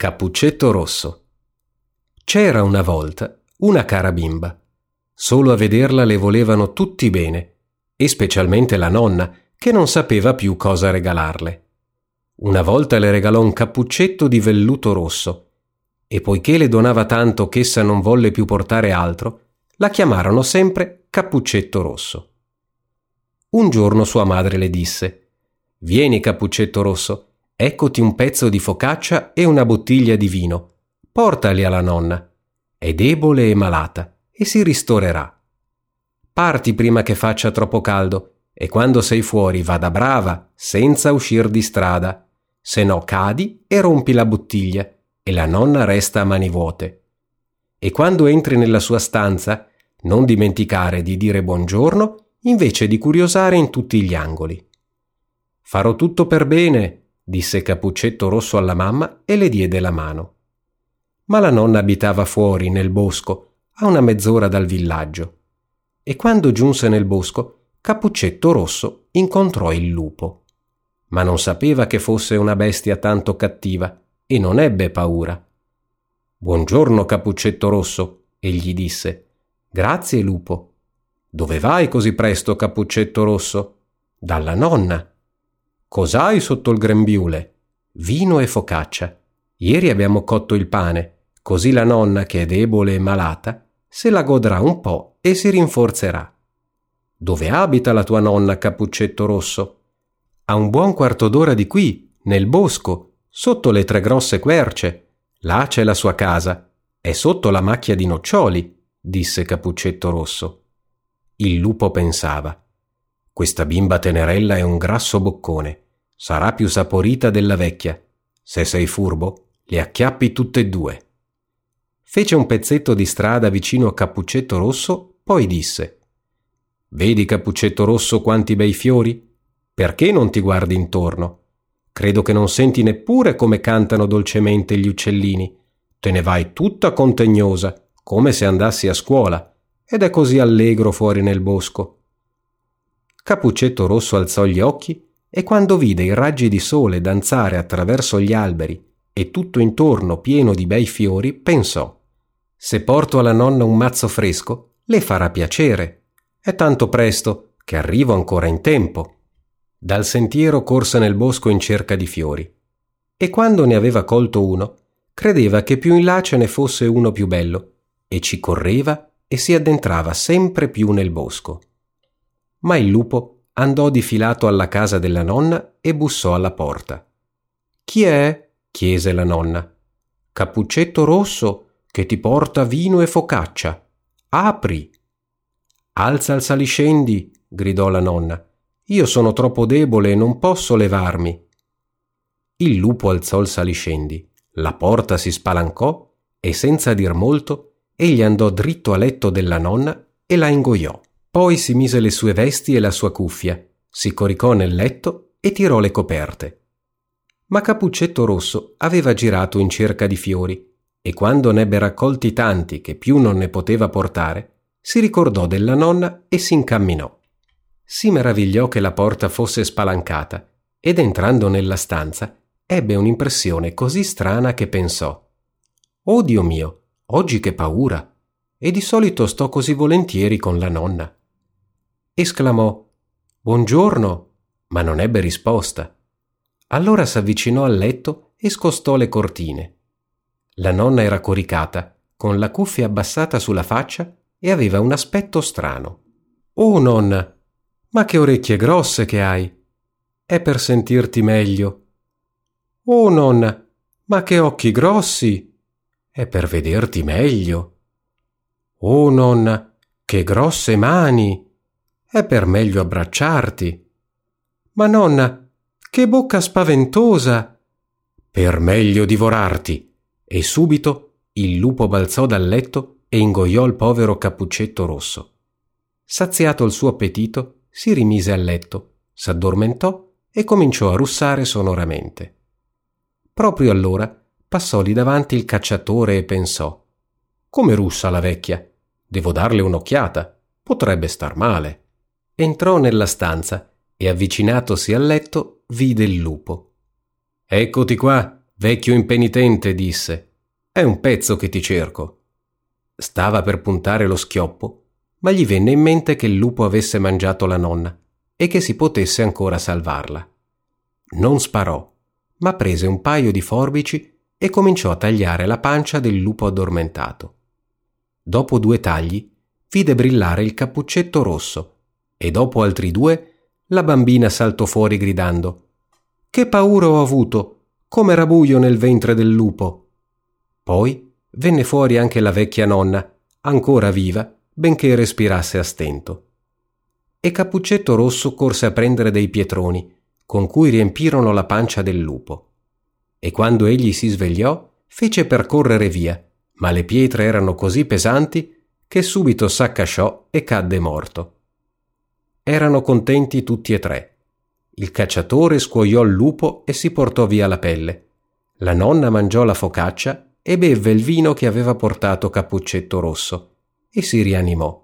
Cappuccetto rosso. C'era una volta una cara bimba. Solo a vederla le volevano tutti bene, e specialmente la nonna, che non sapeva più cosa regalarle. Una volta le regalò un cappuccetto di velluto rosso, e poiché le donava tanto ch'essa non volle più portare altro, la chiamarono sempre Cappuccetto rosso. Un giorno sua madre le disse Vieni, Cappuccetto rosso, Eccoti un pezzo di focaccia e una bottiglia di vino. Portali alla nonna. È debole e malata e si ristorerà. Parti prima che faccia troppo caldo e quando sei fuori vada brava, senza uscir di strada, se no cadi e rompi la bottiglia e la nonna resta a mani vuote. E quando entri nella sua stanza, non dimenticare di dire buongiorno invece di curiosare in tutti gli angoli. Farò tutto per bene, disse Capuccetto Rosso alla mamma e le diede la mano. Ma la nonna abitava fuori, nel bosco, a una mezz'ora dal villaggio. E quando giunse nel bosco, Capuccetto Rosso incontrò il lupo. Ma non sapeva che fosse una bestia tanto cattiva e non ebbe paura. Buongiorno, Capuccetto Rosso, egli disse. Grazie, lupo. Dove vai così presto, Capuccetto Rosso? Dalla nonna. Cos'hai sotto il grembiule? Vino e focaccia. Ieri abbiamo cotto il pane, così la nonna, che è debole e malata, se la godrà un po' e si rinforzerà. Dove abita la tua nonna, Cappuccetto Rosso? A un buon quarto d'ora di qui, nel bosco, sotto le tre grosse querce. Là c'è la sua casa. È sotto la macchia di noccioli, disse Cappuccetto Rosso. Il lupo pensava. Questa bimba tenerella è un grasso boccone. Sarà più saporita della vecchia. Se sei furbo, le acchiappi tutte e due. Fece un pezzetto di strada vicino a Cappuccetto Rosso, poi disse Vedi, Cappuccetto Rosso, quanti bei fiori? Perché non ti guardi intorno? Credo che non senti neppure come cantano dolcemente gli uccellini. Te ne vai tutta contegnosa, come se andassi a scuola, ed è così allegro fuori nel bosco. Capuccetto Rosso alzò gli occhi e quando vide i raggi di sole danzare attraverso gli alberi e tutto intorno pieno di bei fiori, pensò Se porto alla nonna un mazzo fresco, le farà piacere. È tanto presto che arrivo ancora in tempo. Dal sentiero corse nel bosco in cerca di fiori e quando ne aveva colto uno, credeva che più in là ce ne fosse uno più bello e ci correva e si addentrava sempre più nel bosco ma il lupo andò difilato alla casa della nonna e bussò alla porta. Chi è? chiese la nonna. Cappuccetto rosso che ti porta vino e focaccia. Apri. Alza il saliscendi, gridò la nonna. Io sono troppo debole e non posso levarmi. Il lupo alzò il saliscendi, la porta si spalancò e senza dir molto egli andò dritto a letto della nonna e la ingoiò. Poi si mise le sue vesti e la sua cuffia, si coricò nel letto e tirò le coperte. Ma Capuccetto Rosso aveva girato in cerca di fiori e quando ne ebbe raccolti tanti che più non ne poteva portare, si ricordò della nonna e si incamminò. Si meravigliò che la porta fosse spalancata ed entrando nella stanza ebbe un'impressione così strana che pensò Oh Dio mio, oggi che paura! E di solito sto così volentieri con la nonna esclamò Buongiorno, ma non ebbe risposta. Allora s'avvicinò al letto e scostò le cortine. La nonna era coricata, con la cuffia abbassata sulla faccia e aveva un aspetto strano. Oh nonna, ma che orecchie grosse che hai! È per sentirti meglio. Oh nonna, ma che occhi grossi! È per vederti meglio. Oh nonna, che grosse mani! È per meglio abbracciarti. Ma nonna, che bocca spaventosa! Per meglio divorarti. E subito il lupo balzò dal letto e ingoiò il povero cappuccetto rosso. Saziato il suo appetito, si rimise a letto, s'addormentò e cominciò a russare sonoramente. Proprio allora passò lì davanti il cacciatore e pensò: Come russa la vecchia? Devo darle un'occhiata. Potrebbe star male. Entrò nella stanza e avvicinatosi al letto vide il lupo. Eccoti qua, Vecchio impenitente, disse, è un pezzo che ti cerco. Stava per puntare lo schioppo, ma gli venne in mente che il lupo avesse mangiato la nonna e che si potesse ancora salvarla. Non sparò, ma prese un paio di forbici e cominciò a tagliare la pancia del lupo addormentato. Dopo due tagli, vide brillare il cappuccetto rosso e dopo altri due, la bambina saltò fuori gridando Che paura ho avuto! come era buio nel ventre del lupo. Poi venne fuori anche la vecchia nonna, ancora viva, benché respirasse a stento. E Cappuccetto Rosso corse a prendere dei pietroni, con cui riempirono la pancia del lupo. E quando egli si svegliò, fece per correre via, ma le pietre erano così pesanti che subito s'accasciò e cadde morto. Erano contenti tutti e tre il cacciatore scuoiò il lupo e si portò via la pelle. La nonna mangiò la focaccia e bevve il vino che aveva portato Cappuccetto Rosso e si rianimò.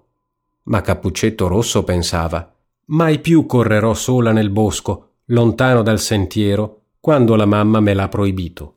Ma Cappuccetto Rosso pensava Mai più correrò sola nel bosco, lontano dal sentiero, quando la mamma me l'ha proibito.